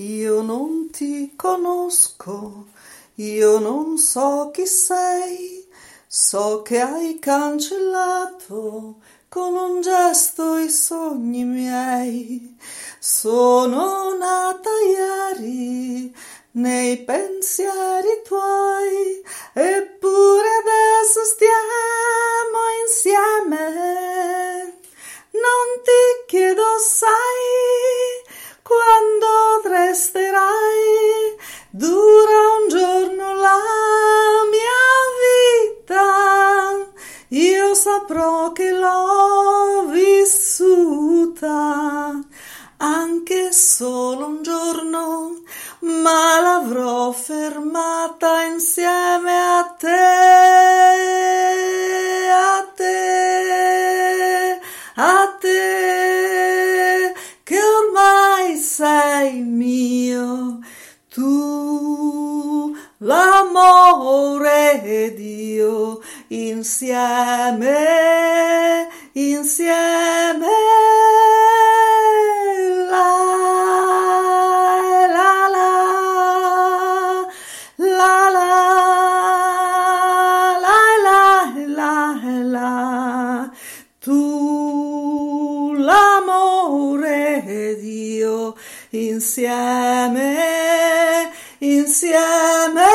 Io non ti conosco, io non so chi sei, so che hai cancellato con un gesto i sogni miei. Sono nata ieri nei pensieri tuoi, eppure resterai, dura un giorno la mia vita, io saprò che l'ho vissuta. Anche solo un giorno, ma l'avrò fermata insieme a te, a te, a te, l'amore ed io, insieme, insieme. Tu l'amore ed io insieme, insieme.